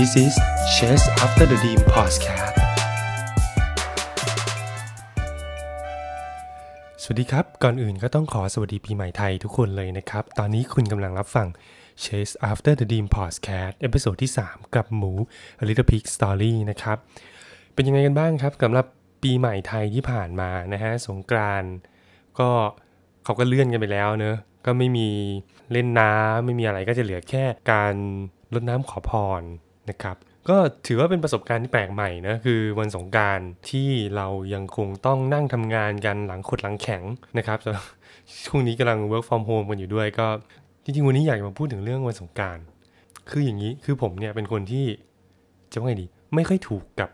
This is Chase After the Dream Podcast สวัสดีครับ ก่อนอื่นก็ต้องขอสวัสดีปีใหม่ไทยทุกคนเลยนะครับ ตอนนี้คุณกำลังรับฟัง Chase After the Dream Podcast episode ที่ 3 กับหมู A Little Pig Story นะครับ เป็นยังไงกันบ้างครับสำหรับปีใหม่ไทยที่ผ่านมานะฮะ สงกรานต์ก็เขาก็เลื่อนกันไปแล้วเนอะก็ไม่มีเล่นน้ำไม่มีอะไรก็จะเหลือแค่การรดน้ำขอพร นะครับก็ถือว่าเป็นประสบการณ์ที่แปลกใหม่นะคือวันสงการที่เรายังคงต้องนั่งทำงานกันหลังขดหลังแข็งนะครับช่วงนี้กำลัง work from home กันอยู่ด้วยก็จริงๆวันนี้อยากมาพูดถึงเรื่องวันสงการ คืออย่างนี้คือผมเนี่ยเป็นคนที่จะว่าไงดี ไม่ค่อยถูกกับ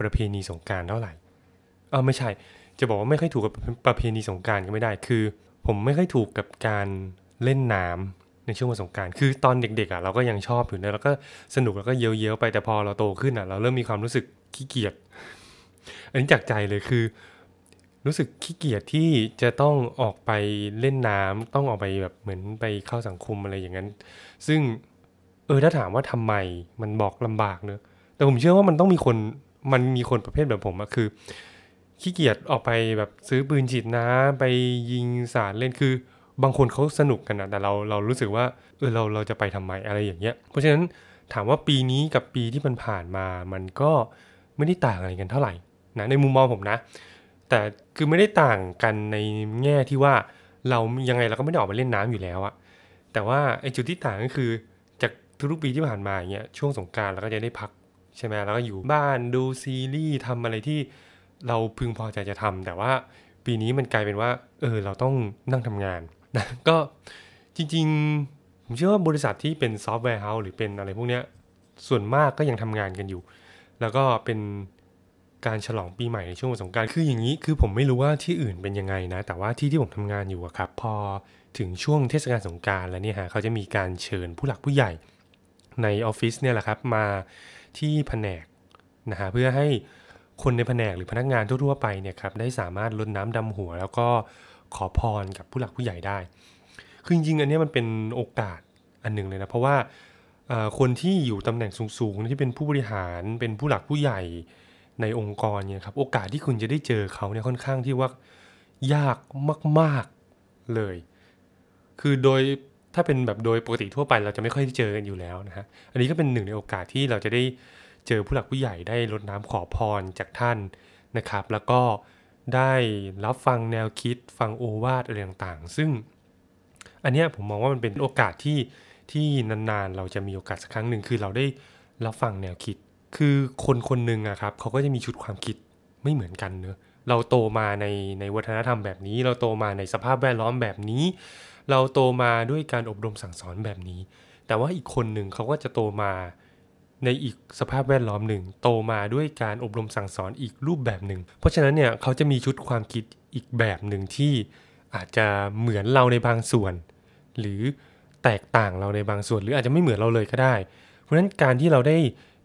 ประเพณีสงการเท่าไหร่เออไม่ใช่ จะบอกว่าไม่ค่อยถูกกับประเพณีสงการก็ไม่ได้คือ ผมไม่ค่อยถูกกับการเล่นน้ำ ในช่วงวันสงการคือตอนเด็กๆอะเราก็ยังชอบอยู่นะแล้วก็สนุกแล้วก็เย้ยๆไปแต่พอเราโตขึ้นอะ เราเริ่มมีความรู้สึกขี้เกียจอันนี้จากใจเลยคือ รู้สึกขี้เกียจที่จะต้องออกไปเล่นน้ำต้องออกไปแบบเหมือนไปเข้าสังคมอะไรอย่างนั้น ซึ่งเออถ้าถามว่าทำไมมันบอกลำบากเนอะแต่ผมเชื่อว่ามันต้องมีคนมันมีคนประเภทแบบผมอะคือขี้เกียจออกไปแบบซื้อปืนฉีดน้ำไปยิงสารเล่นคือ บางคนเขาสนุกกันนะแต่เราเรารู้สึกว่าเออเราเราจะไปทำไมอะไรอย่างเงี้ย เพราะฉะนั้นถามว่าปีนี้กับปีที่มันผ่านมา มันก็ไม่ได้ต่างอะไรกันเท่าไหร่นะในมุมมองผมนะ แต่คือไม่ได้ต่างกันในแง่ที่ว่าเรายังไงเราก็ไม่ได้ออกมาเล่นน้ำอยู่แล้วอะแต่ว่าไอ้จุดที่ต่างก็คือจากทุกปีที่ผ่านมาอย่างเงี้ยช่วงสงกรานต์เราก็จะได้พักใช่ไหมแล้วก็อยู่บ้านดูซีรีส์ทำอะไรที่เราพึงพอใจจะทำแต่ว่าปีนี้มันกลายเป็นว่าเออเราต้องนั่งทำงาน นะก็จริงๆ ผมเชื่อว่าบริษัทที่เป็น software house หรือเป็นอะไรพวกเนี้ยส่วนมากก็ยังทำงานกันอยู่ แล้วก็เป็นการฉลองปีใหม่ในช่วงสงกรานต์คืออย่างนี้คือผมไม่รู้ว่าที่อื่นเป็นยังไงนะ แต่ว่าที่ที่ผมทำงานอยู่อะครับ พอถึงช่วงเทศกาลสงการแล้วเนี่ยฮะเขาจะมีการเชิญผู้หลักผู้ใหญ่ในออฟฟิศเนี่ยแหละครับมาที่แผนกนะฮะเพื่อให้คนในแผนกหรือพนักงานทั่วๆไปเนี่ยครับได้สามารถลดน้ำดำหัว แล้วก็ ขอพรกับผู้หลักผู้ใหญ่ได้ คือจริงๆอันนี้มันเป็นโอกาสอันหนึ่งเลยนะ เพราะว่าคนที่อยู่ตำแหน่งสูงๆที่เป็นผู้บริหารเป็นผู้หลักผู้ใหญ่ในองค์กรเนี่ยครับโอกาสที่คุณจะได้เจอเขาเนี่ยค่อนข้างที่ว่ายากมาก ๆเลย คือโดยถ้าเป็นแบบโดยปกติทั่วไปเราจะไม่ค่อยได้เจอกันอยู่แล้วนะฮะอันนี้ก็เป็นหนึ่งในโอกาสที่เราจะได้เจอผู้หลักผู้ใหญ่ได้รดน้ำขอพรจากท่านนะครับ แล้วก็ ได้รับฟังแนวคิดฟังโอวาทอะไรต่างๆ ซึ่งอันนี้ผมมองว่ามันเป็นโอกาสที่ที่นานๆ เราจะมีโอกาสสักครั้งหนึ่งคือเราได้รับฟังแนวคิด คือคนคนหนึ่งอะครับเขาก็จะมีชุดความคิดไม่เหมือนกันเนอะเราโตมาในในวัฒนธรรมแบบนี้ เราโตมาในสภาพแวดล้อมแบบนี้ เราโตมาด้วยการอบรมสั่งสอนแบบนี้ แต่ว่าอีกคนหนึ่งเขาก็จะโตมา ในอีกสภาพแวดล้อมหนึ่ง โตมาด้วยการอบรมสั่งสอนอีกรูปแบบหนึ่ง เพราะฉะนั้นเนี่ยเขาจะมีชุดความคิดอีกแบบหนึ่งที่อาจจะเหมือนเราในบางส่วน หรือแตกต่างเราในบางส่วน หรืออาจจะไม่เหมือนเราเลยก็ได้ เพราะฉะนั้นการที่เราได้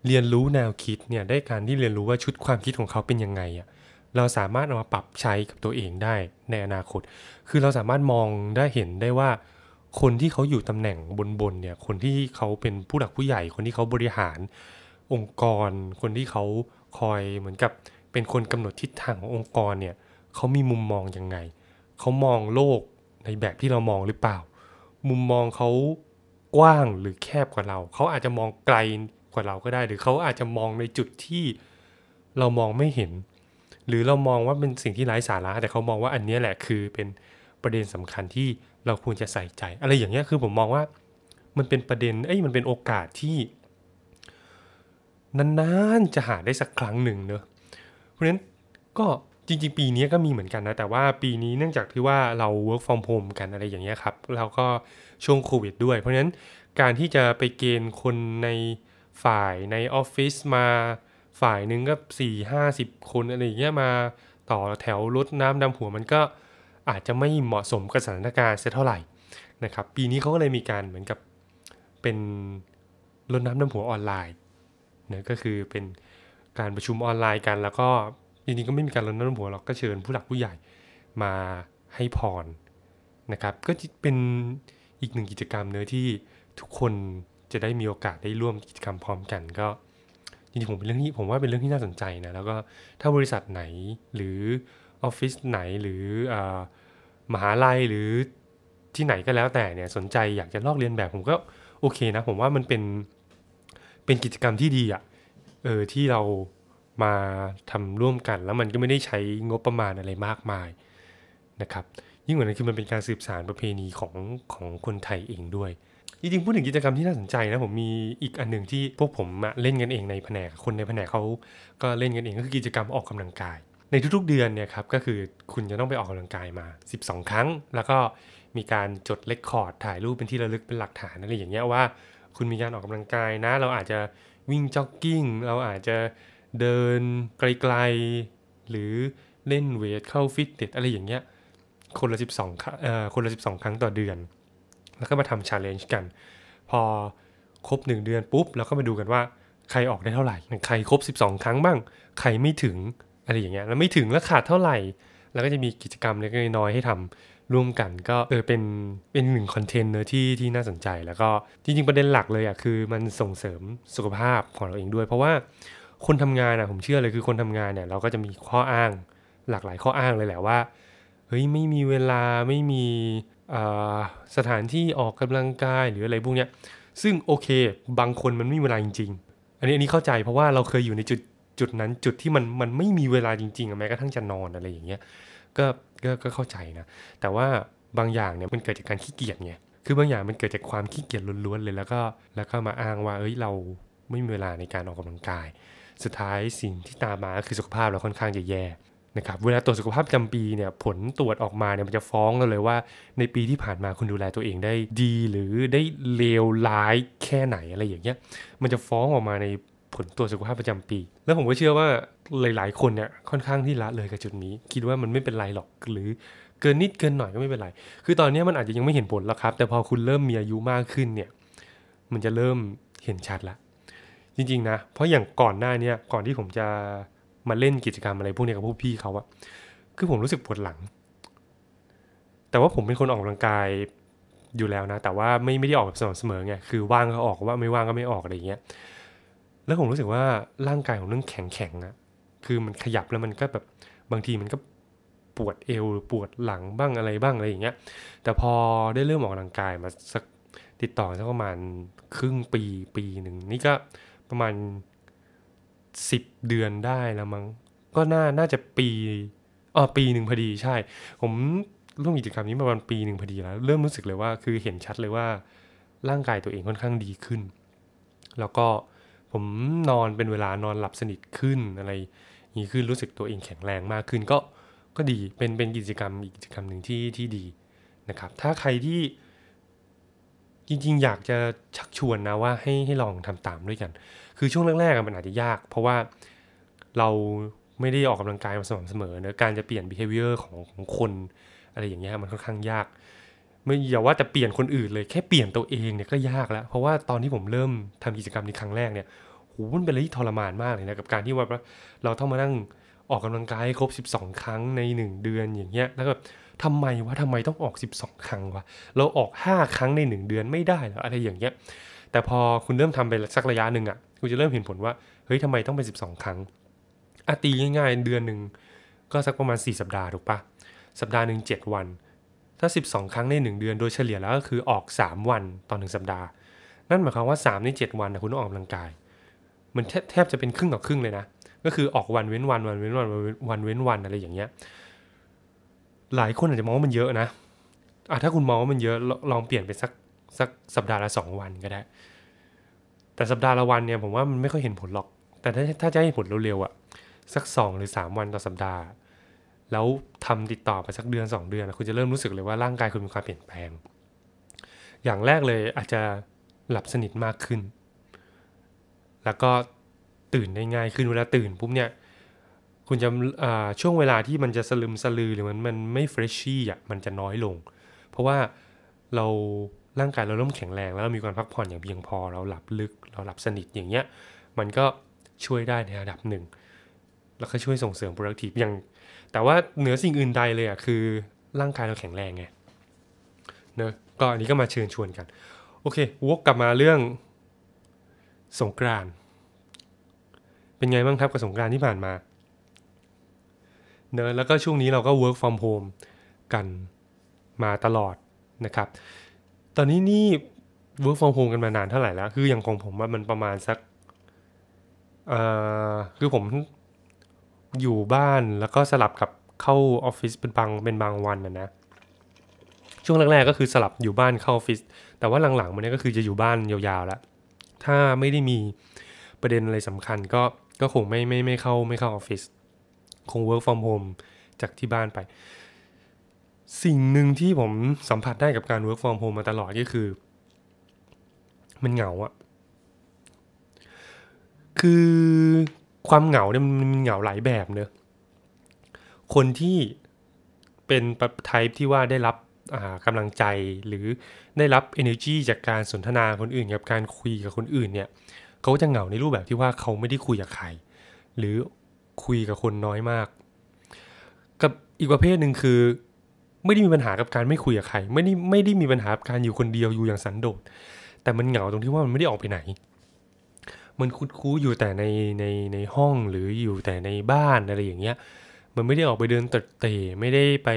เรียนรู้แนวคิดเนี่ยได้การที่เรียนรู้ว่าชุดความคิดของเขาเป็นยังไงอะเราสามารถเอามาปรับใช้กับตัวเองได้ในอนาคต คือเราสามารถมองได้เห็นได้ว่า คนที่เขาอยู่ตำแหน่งบนๆเนี่ย คนที่เขาเป็นผู้หลักผู้ใหญ่ คนที่เขาบริหารองค์กร คนที่เขาคอยเหมือนกับเป็นคนกำหนดทิศทางขององค์กรเนี่ยเขามีมุมมองยังไง เขามองโลกในแบบที่เรามองหรือเปล่า มุมมองเขากว้างหรือแคบกว่าเรา เขาอาจจะมองไกลกว่าเราก็ได้ หรือเขาอาจจะมองในจุดที่เรามองไม่เห็น หรือเรามองว่าเป็นสิ่งที่ไร้สาระ แต่เขามองว่าอันนี้แหละคือเป็นประเด็นสำคัญที่ เราควรจะใส่ใจ อะไรอย่างเงี้ยคือผมมองว่ามันเป็นประเด็นเอ้ยมันเป็นโอกาสที่นานๆจะหาได้สักครั้งหนึ่งเนอะเพราะฉะนั้นก็จริงๆ ปีนี้ก็มีเหมือนกันนะ แต่ว่าปีนี้เนื่องจากที่ว่าเรา work from home กันอะไรอย่างเงี้ยครับแล้วก็ช่วงโควิดด้วย เพราะฉะนั้นการที่จะไปเกณฑ์คนในฝ่ายในออฟฟิศมาฝ่ายหนึ่งก็สี่ห้าสิบคนอะไรอย่างเงี้ยมาต่อแถวรถน้ำดำหัวมันก็ อาจจะไม่เหมาะสมกับสถานการณ์เสียเท่าไหร่นะครับปีนี้เขาก็เลยมีการเหมือนกับเป็นรดน้ำดำหัวออนไลน์นะก็คือเป็นการประชุมออนไลน์กัน แล้วก็จริงๆก็ไม่มีการรดน้ำดำหัวหรอกก็เชิญผู้หลักผู้ใหญ่มาให้พรนะครับก็เป็นอีกหนึ่งกิจกรรมเนื้อที่ทุกคนจะได้มีโอกาสได้ร่วมกิจกรรมพร้อมกันก็จริงๆผมเป็นเรื่องที่ผมว่าเป็นเรื่องที่น่าสนใจนะแล้วก็ถ้าบริษัทไหนหรือ ออฟฟิศไหนหรืออมหาลัยหรือที่ไหนก็แล้วแต่เนี่ยสนใจอยากจะลอกเรียนแบบผมก็โอเคนะ ผมว่ามันเป็นเป็นกิจกรรมที่ดีอะ่ะเออที่เรามาทำร่วมกันแล้วมันก็ไม่ได้ใช้งบประมาณอะไรมากมายนะครับ ยิ่งกว่านั้นคือมันเป็นการสืบสารประเพณีของของคนไทยเองด้วยจริงๆพูดถึงกิจกรรมที่น่าสนใจนะผมมีอีกอันหนึ่งที่พวกผมเล่นกันเองในแผนกคนในแผนกเขาก็เล่นกันเองก็คือกิจกรรมออกกำลังกาย ในทุกๆเดือนเนี่ยครับก็คือคุณจะต้องไปออกกำลังกายมา 12 ครั้ง แล้วก็มีการจดเลคคอร์ดถ่ายรูปเป็นที่ระลึกเป็นหลักฐานอะไรอย่างเงี้ยว่า คุณมีการออกกำลังกายนะ เราอาจจะวิ่งจ็อกกิ้งเราอาจจะเดินไกลๆ หรือเล่นเวทเข้าฟิตเนสอะไรอย่างเงี้ยคนละ 12เอ่อคนละ 12 ครั้งต่อเดือน แล้วก็มาทำ challenge กัน พอครบ 1 เดือนปุ๊บ เราก็มาดูกันว่าใครออกได้เท่าไหร่ ใครครบ 12 ครั้งบ้าง ใครไม่ถึง อะไรอย่างเงี้ยแล้วไม่ถึงแล้วขาดเท่าไหร่ แล้วก็จะมีกิจกรรมเล็กน้อยให้ทำร่วมกันก็เออเป็นเป็นหนึ่งคอนเทนต์เนอะที่ที่น่าสนใจ แล้วก็จริง ๆ ประเด็นหลักเลยอะคือมันส่งเสริมสุขภาพของเราเองด้วย เพราะว่าคนทำงานอะผมเชื่อเลยคือคนทำงานเนี่ยเราก็จะมีข้ออ้างหลากหลายข้ออ้างเลยแหละว่าเฮ้ยไม่มีเวลาไม่มีสถานที่ออกกำลังกายหรืออะไรพวกเนี้ยซึ่งโอเค บางคนมันไม่มีเวลาจริง ๆ อันนี้อันนี้เข้าใจเพราะว่าเราเคยอยู่ในจุด จุดนั้นจุดที่มันมันไม่มีเวลาจริงๆแม้กระทั่งจะนอนอะไรอย่างเงี้ยก็ก็ก็เข้าใจนะ แต่ว่าบางอย่างเนี่ยมันเกิดจากการขี้เกียจไงคือบางอย่างมันเกิดจากความขี้เกียจล้วนๆเลยแล้วก็แล้วก็มาอ้างว่าเอ้ยเราไม่มีเวลาในการออกกำลังกาย สุดท้ายสิ่งที่ตามมาคือสุขภาพเราค่อนข้างจะแย่นะครับเวลาตรวจสุขภาพจำปีเนี่ยผลตรวจออกมาเนี่ยมันจะฟ้องเราเลยว่า ในปีที่ผ่านมาคุณดูแลตัวเองได้ดีหรือได้เลวร้ายแค่ไหนอะไรอย่างเงี้ยมันจะฟ้องออกมาใน ผลตรวจสุขภาพประจำปี แล้วผมก็เชื่อว่าหลาย ๆ คนเนี่ยค่อนข้างที่ละเลยกับจุดนี้ คิดว่ามันไม่เป็นไรหรอกหรือเกินนิดเกินหน่อยก็ไม่เป็นไร คือตอนนี้มันอาจจะยังไม่เห็นผลแล้วครับ แต่พอคุณเริ่มมีอายุมากขึ้นเนี่ย มันจะเริ่มเห็นชัดละ จริง ๆ นะ เพราะอย่างก่อนหน้านี้ก่อนที่ผมจะมาเล่นกิจกรรมอะไรพวกนี้กับพวกพี่เขาอะคือผมรู้สึกปวดหลัง แต่ว่าผมเป็นคนออกกำลังกายอยู่แล้วนะ แต่ว่าไม่ไม่ได้ออกแบบสม่ำเสมอไง คือว่างก็ออกว่าไม่ว่างก็ไม่ออกอะไรอย่างเงี้ย แล้วผมรู้สึกว่าร่างกายของเรื่องแข็งแข็งอะคือมันขยับแล้วมันก็แบบบางทีมันก็ปวดเอวปวดหลังบ้างอะไรบ้างอะไรอย่างเงี้ย แต่พอได้เริ่มออกกำลังกายมาสักติดต่อสักประมาณครึ่งปีปีหนึ่งนี่ก็ประมาณสิบเดือนได้แล้วมั้งก็น่าน่าจะปีอ๋อปีหนึ่งพอดีใช่ ผมร่วมกิจกรรมนี้มาประมาณปีหนึ่งพอดีแล้ว เริ่มรู้สึกเลยว่าคือเห็นชัดเลยว่าร่างกายตัวเองค่อนข้างดีขึ้น แล้วก็ ผมนอนเป็นเวลานอนหลับสนิทขึ้นอะไรนี้ขึ้นรู้สึกตัวเองแข็งแรงมากขึ้นก็ก็ดีเป็นเป็นกิจกรรมอีกกิจกรรมหนึ่งที่ที่ดีนะครับ ถ้าใครที่จริงๆ อยากจะชักชวนนะว่าให้ให้ลองทำตามด้วยกัน คือช่วงแรกๆมันอาจจะยาก เพราะว่าเราไม่ได้ออกกำลังกายมาสม่ำเสมอเนะการจะเปลี่ยน behavior ของของคน อะไรอย่างเงี้ยมันค่อนข้างยาก ไม่อย่าว่าแต่เปลี่ยนคนอื่นเลยแค่เปลี่ยนตัวเองเนี่ยก็ยากแล้ว เพราะว่าตอนที่ผมเริ่มทำกิจกรรมในครั้งแรกเนี่ยโหมันเป็นอะไรที่ทรมานมากเลยนะกับการที่ว่าเราต้องมานั่งออกกำลังกายครบ 12 ครั้งใน 1 เดือนอย่างเงี้ยแล้วก็ทำไมวะทำไมต้องออก 12 ครั้งวะเราออก 5 ครั้งใน 1 เดือนไม่ได้หรออะไรอย่างเงี้ยแต่พอคุณเริ่มทำไปสักระยะหนึ่งอะ่ะคุณจะเริ่มเห็นผลว่าเฮ้ยทำไมต้องเป็น 12 ครั้งอาตีง่ายๆเดือนหนึ่งก็สักประมาณ 4 สัปดาห์ถูกปะสัปดาห์หนึ่ง7วัน ถ้า 12 ครั้งใน 1 เดือนโดยเฉลี่ยแล้วก็คือออก 3 วันต่อหนึ่งสัปดาห์ นั่นหมายความว่า 3 ใน 7 วันนะคุณต้องออกกำลังกาย มันแทบจะเป็นครึ่งต่อครึ่งเลยนะ ก็คือออกวันเว้นวันวันเว้นวันวันเว้นวันอะไรอย่างเงี้ย หลายคนอาจจะมองว่ามันเยอะนะอะถ้าคุณมองว่ามันเยอะลองเปลี่ยนเป็นสักสักสัปดาห์ละสองวันก็ได้ แต่สัปดาห์ละวันเนี่ยผมว่ามันไม่ค่อยเห็นผลหรอก แต่ถ้าถ้าจะให้ผลเร็วๆอะ่ะสักสองหรือสามวันต่อสัปดาห์ แล้วทำติดต่อไปสักเดือนสองเดือนคุณจะเริ่มรู้สึกเลยว่าร่างกายคุณมีความเปลี่ยนแปลง อย่างแรกเลยอาจจะหลับสนิทมากขึ้น แล้วก็ตื่นได้ง่ายขึ้นเวลาตื่นปุ๊บเนี่ยคุณจะช่วงเวลาที่มันจะสลึมสลือหรือมันมันไม่เฟรชชี่อะมันจะน้อยลง เพราะว่าเราร่างกายเราเริ่มแข็งแรง แล้วเรามีการพักผ่อนอย่างเพียงพอ เราหลับลึกเราหลับสนิทอย่างเงี้ยมันก็ช่วยได้ในระดับหนึ่ง แล้วก็ช่วยส่งเสริม productive อย่าง แต่ว่าเหนือสิ่งอื่นใดเลยอะคือร่างกายเราแข็งแรงไงเนอะก็อันนี้ก็มาเชิญชวนกัน โอเควกกลับมาเรื่องสงกรานเป็นไงบ้างครับกับสงกรานที่ผ่านมาเนอะแล้วก็ช่วงนี้เราก็ work from home กันมาตลอดนะครับ ตอนนี้นี่ work from home กันมานานเท่าไหร่แล้ว คืออย่างของผมว่ามันประมาณสักอ่อคือผม อยู่บ้านแล้วก็สลับกับเข้าออฟฟิศเป็นบางเป็นบางวันนะนะช่วงแรกๆก็คือสลับอยู่บ้านเข้าออฟฟิศแต่ว่าหลังๆมันนี้ก็คือจะอยู่บ้านยาวๆแล้วถ้าไม่ได้มีประเด็นอะไรสำคัญก็ก็คงไม่ไม่ไม่เข้าไม่เข้าออฟฟิศคง work from home จากที่บ้านไป สิ่งหนึ่งที่ผมสัมผัสได้กับการ work from home มาตลอดก็คือ มันเหงาอะคือ ความเหงาเนี่ยมันมันเหงาหลายแบบเนอะคนที่เป็นปไทป์ที่ว่าได้รับกำลังใจหรือได้รับ energy จากการสนทนาคนอื่นกับการคุยกับคนอื่นเนี่ยเขาจะเหงาในรูปแบบที่ว่าเขาไม่ได้คุยกับใคร หรือคุยกับคนน้อยมาก กับอีกประเภทหนึ่งคือ ไม่ได้มีปัญหากับการไม่คุยกับใคร ไม่ได้ไม่ได้มีปัญหากับการอยู่คนเดียวอยู่อย่างสันโดษแต่มันเหงาตรงที่ว่ามันไม่ได้ออกไปไหน มันคุดคู้อยู่แต่ในในในห้องหรืออยู่แต่ในบ้านอะไรอย่างเงี้ย มันไม่ได้ออกไปเดินตเตะไม่ได้ไป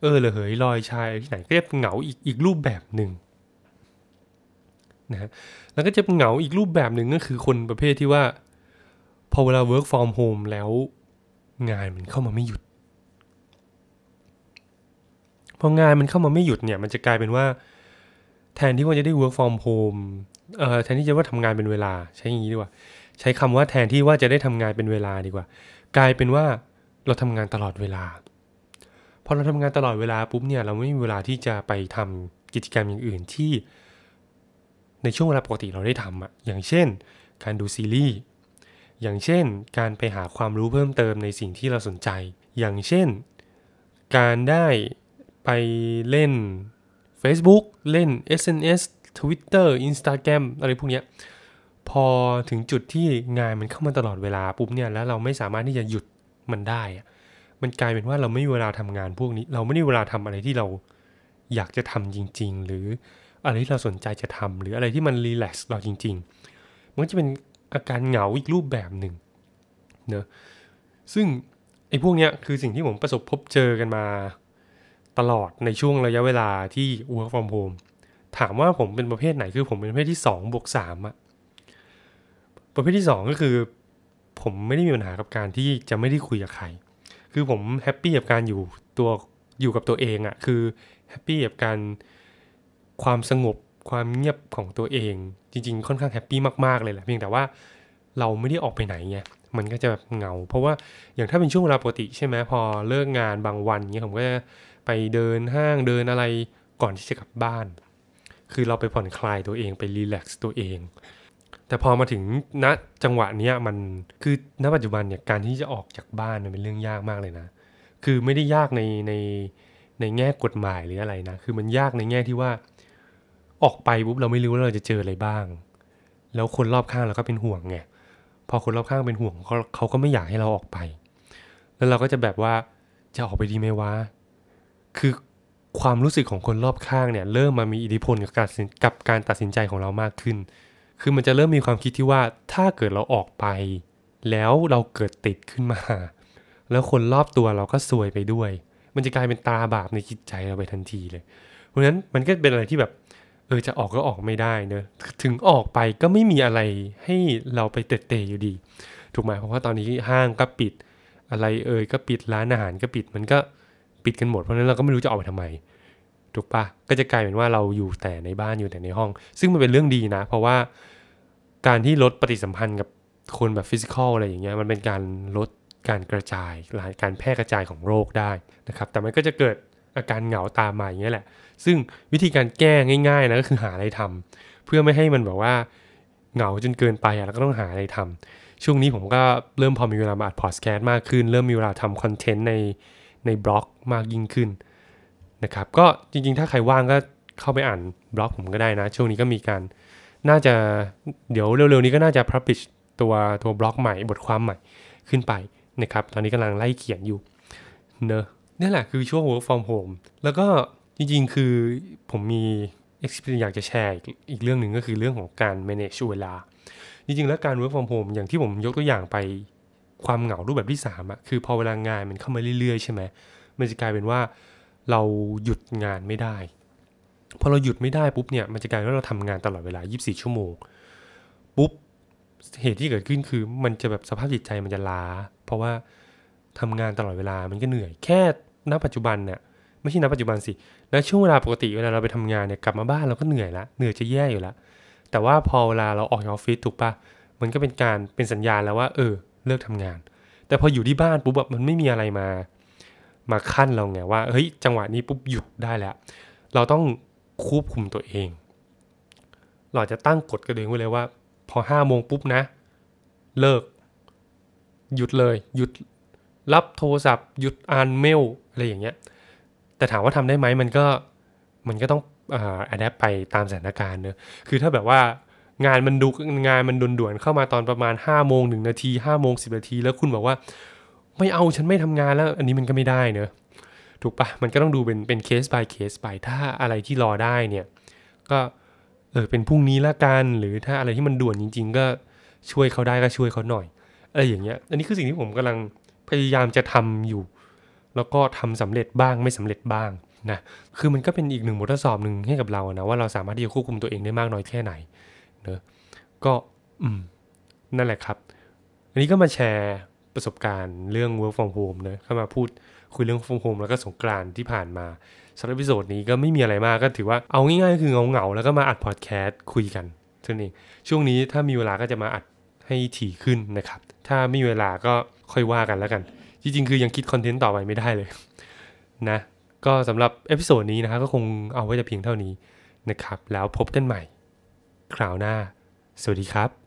เออระเหยลอยชายที่ไหนก็จะเหงาอีกอีกรูปแบบหนึ่งนะฮะแล้วก็จะเหงาอีกรูปแบบหนึ่งก็คือคนประเภทที่ว่า พอเวลา work from home แล้วงานมันเข้ามาไม่หยุด พองานมันเข้ามาไม่หยุดเนี่ย มันจะกลายเป็นว่า แทนที่ว่าจะได้ work from home เอ่อแทนที่จะว่าทำงานเป็นเวลา ใช้อย่างนี้ดีกว่า ใช้คำว่าแทนที่ว่าจะได้ทำงานเป็นเวลาดีกว่า กลายเป็นว่าเราทำงานตลอดเวลาพอเราทำงานตลอดเวลาปุ๊บเนี่ยเราไม่มีเวลาที่จะไปทำกิจกรรมอย่างอื่นที่ ในช่วงเวลาปกติเราได้ทำอะอย่างเช่น การดูซีรีส์อย่างเช่น การไปหาความรู้เพิ่มเติมในสิ่งที่เราสนใจ อย่างเช่น การได้ไปเล่น Facebook เล่น SNS Twitter Instagram อะไรพวกนี้พอถึงจุดที่งานมันเข้ามาตลอดเวลาปุ๊บเนี่ยแล้วเราไม่สามารถที่จะหยุดมันได้ มันกลายเป็นว่าเราไม่มีเวลาทำงานพวกนี้ เราไม่ได้เวลาทำอะไรที่เราอยากจะทำจริง ๆ หรืออะไรที่เราสนใจจะทำหรืออะไรที่มันรีแลกซ์เราจริง ๆ มันก็จะเป็นอาการเหงาอีกรูปแบบหนึ่งเนะซึ่งไอ้พวกเนี้ยคือสิ่งที่ผมประสบพบเจอกันมาตลอดในช่วงระยะเวลาที่ work from home ถามว่าผมเป็นประเภทไหนคือผมเป็นประเภทที่2บวก3อะประเภทที่2ก็คือ ผมไม่ได้มีปัญหากับการที่จะไม่ได้คุยกับใคร คือผม happy กับการอยู่ตัวอยู่กับตัวเองอะคือ happy กับการความสงบความเงียบของตัวเอง จริง ๆ ค่อนข้าง happy มากๆเลยแหละเพียงแต่ว่าเราไม่ได้ออกไปไหนไงมันก็จะแบบเหงา เพราะว่าอย่างถ้าเป็นช่วงเวลาปกติใช่ไหมพอเลิกงานบางวันเงี้ยผมก็จะไปเดินห้างเดินอะไรก่อนที่จะกลับบ้าน คือเราไปผ่อนคลายตัวเองไปรีแลกซ์ตัวเอง แต่พอมาถึงณจังหวะเนี้ยมันคือณปัจจุบันเนี่ยการที่จะออกจากบ้านมันเป็นเรื่องยากมากเลยนะ คือไม่ได้ยากในในในแง่กฎหมายหรืออะไรนะ คือมันยากในแง่ที่ว่า ออกไปปุ๊บเราไม่รู้ว่าเราจะเจออะไรบ้าง แล้วคนรอบข้างเราก็เป็นห่วงไงพอคนรอบข้างเป็นห่วงเขาเขาก็ไม่อยากให้เราออกไป แล้วเราก็จะแบบว่าจะออกไปดีไหมวะ คือ ความรู้สึกของคนรอบข้างเนี่ยเริ่มมามีอิทธิพลกับการกับการตัดสินใจของเรามากขึ้น คือมันจะเริ่มมีความคิดที่ว่าถ้าเกิดเราออกไป แล้วเราเกิดติดขึ้นมา แล้วคนรอบตัวเราก็ซวยไปด้วย มันจะกลายเป็นตาบาปในจิตใจเราไปทันทีเลย เพราะฉะนั้นมันก็เป็นอะไรที่แบบเออจะออกก็ออกไม่ได้เนอะถึงออกไปก็ไม่มีอะไรให้เราไปเตะเตอยู่ดี ถูกไหมเพราะว่าตอนนี้ห้างก็ปิดอะไรเอ่ยก็ปิดร้านอาหารก็ปิดมันก็ ปิดกันหมดเพราะนั้นเราก็ไม่รู้จะออกไปทำไมถูกปะก็จะกลายเป็นว่าเราอยู่แต่ในบ้านอยู่แต่ในห้อง ซึ่งมันเป็นเรื่องดีนะ เพราะว่าการที่ลดปฏิสัมพันธ์กับคนแบบฟิสิกอลอะไรอย่างเงี้ยมันเป็นการลดการกระจายการแพร่กระจายของโรคได้นะครับแต่มันก็จะเกิดอาการเหงาตามมาอย่างเงี้ยแหละ ซึ่งวิธีการแก้ง่ายๆนะก็คือหาอะไรทำเพื่อไม่ให้มันแบบว่าเหงาจนเกินไปอะแล้วก็ต้องหาอะไรทำช่วงนี้ผมก็เริ่มพอมีเวลามาอัดพอดแคสต์มากขึ้น เริ่มมีเวลาทำคอนเทนต์ใน ในบล็อกมากยิ่งขึ้นนะครับก็จริงๆ ถ้าใครว่างก็เข้าไปอ่านบล็อกผมก็ได้นะ ช่วงนี้ก็มีการน่าจะเดี๋ยวเร็วๆนี้ก็น่าจะ publish ตัวตัวบล็อกใหม่บทความใหม่ขึ้นไปนะครับ ตอนนี้กำลังไล่เขียนอยู่เนอะนี่แหละคือช่วง work from home แล้วก็จริงๆ คือผมมี experience อยากจะแชร์อีกเรื่องหนึ่งก็คือเรื่องของการ manage เวลา จริงๆ แล้วการ work from home อย่างที่ผมยกตัวอย่างไป ความเหงารูปแบบที่3อะคือพอเวลางานมันเข้ามาเรื่อยๆใช่ไหมมันจะกลายเป็นว่าเราหยุดงานไม่ได้พอเราหยุดไม่ได้ปุ๊บเนี่ยมันจะกลายเป็นว่าเราทำงานตลอดเวลา 24 ชั่วโมงปุ๊บเหตุที่เกิดขึ้นคือ มันจะแบบสภาพจิตใจมันจะล้า เพราะว่าทำงานตลอดเวลามันก็เหนื่อย แค่ณปัจจุบันเนี่ยไม่ใช่ณปัจจุบันสิณช่วงเวลาปกติเวลาเราไปทำงานเนี่ยกลับมาบ้านเราก็เหนื่อยละเหนื่อยจะแย่อยู่ละแต่ว่าพอเวลาเราออกจากออฟฟิศถูกปะมันก็เป็นการเป็นสัญญาณแล้วว่า เออ เลิกทำงาน แต่พออยู่ที่บ้านปุ๊บแบบมันไม่มีอะไรมา มาขั้นเราไงว่าเฮ้ยจังหวะนี้ปุ๊บหยุดได้แล้ว เราต้องควบคุมตัวเอง เราจะตั้งกฎกระเดงไว้เลยว่า พอห้าโมงปุ๊บนะ เลิก หยุดเลยหยุดรับโทรศัพท์ หยุดอ่านเมลอะไรอย่างเงี้ย แต่ถามว่าทำได้ไหมมันก็มันก็ต้อง adapt ไปตามสถานการณ์เนอะคือถ้าแบบว่า งานมันดูงานมันด่วนๆเข้ามาตอนประมาณห้าโมงหนึ่งนาทีห้าโมงสิบนาที แล้วคุณบอกว่า ไม่เอาฉันไม่ทำงานแล้ว อันนี้มันก็ไม่ได้เนอะถูกปะมันก็ต้องดูเป็นเป็นเคส by เคสไปถ้าอะไรที่รอได้เนี่ยก็เออเป็นพรุ่งนี้ละกัน หรือถ้าอะไรที่มันด่วนจริง ๆ ก็ช่วยเขาได้ก็ช่วยเขาหน่อยอะไรอย่างเงี้ย อันนี้คือสิ่งที่ผมกำลังพยายามจะทำอยู่ แล้วก็ทำสำเร็จบ้างไม่สำเร็จบ้างนะคือมันก็เป็นอีกหนึ่งบททดสอบหนึ่งให้กับเรานะว่าเราสามารถที่จะควบคุมตัวเองได้มากน้อยแค่ไหน เนอะก็อืมนั่นแหละครับ อันนี้ก็มาแชร์ประสบการณ์เรื่อง work from home เนะเข้ามาพูดคุยเรื่อง work from home แล้วก็สงกรานที่ผ่านมาสำหรับวิดีโอนี้ก็ไม่มีอะไรมากก็ถือว่าเอาง่ายๆคือเงาๆแล้วก็มาอัดพอดแคสต์คุยกันเท่านั้นเองช่วงนี้ถ้ามีเวลาก็จะมาอัดให้ถี่ขึ้นนะครับ ถ้าไม่มีเวลาก็ค่อยว่ากันแล้วกัน จริงๆ คือยังคิดคอนเทนต์ต่อไปไม่ได้เลยนะก็สำหรับ episode นี้นะครับก็คงเอาไว้แต่เพียงเท่านี้นะครับแล้วพบกันใหม่ คราวหน้า สวัสดีครับ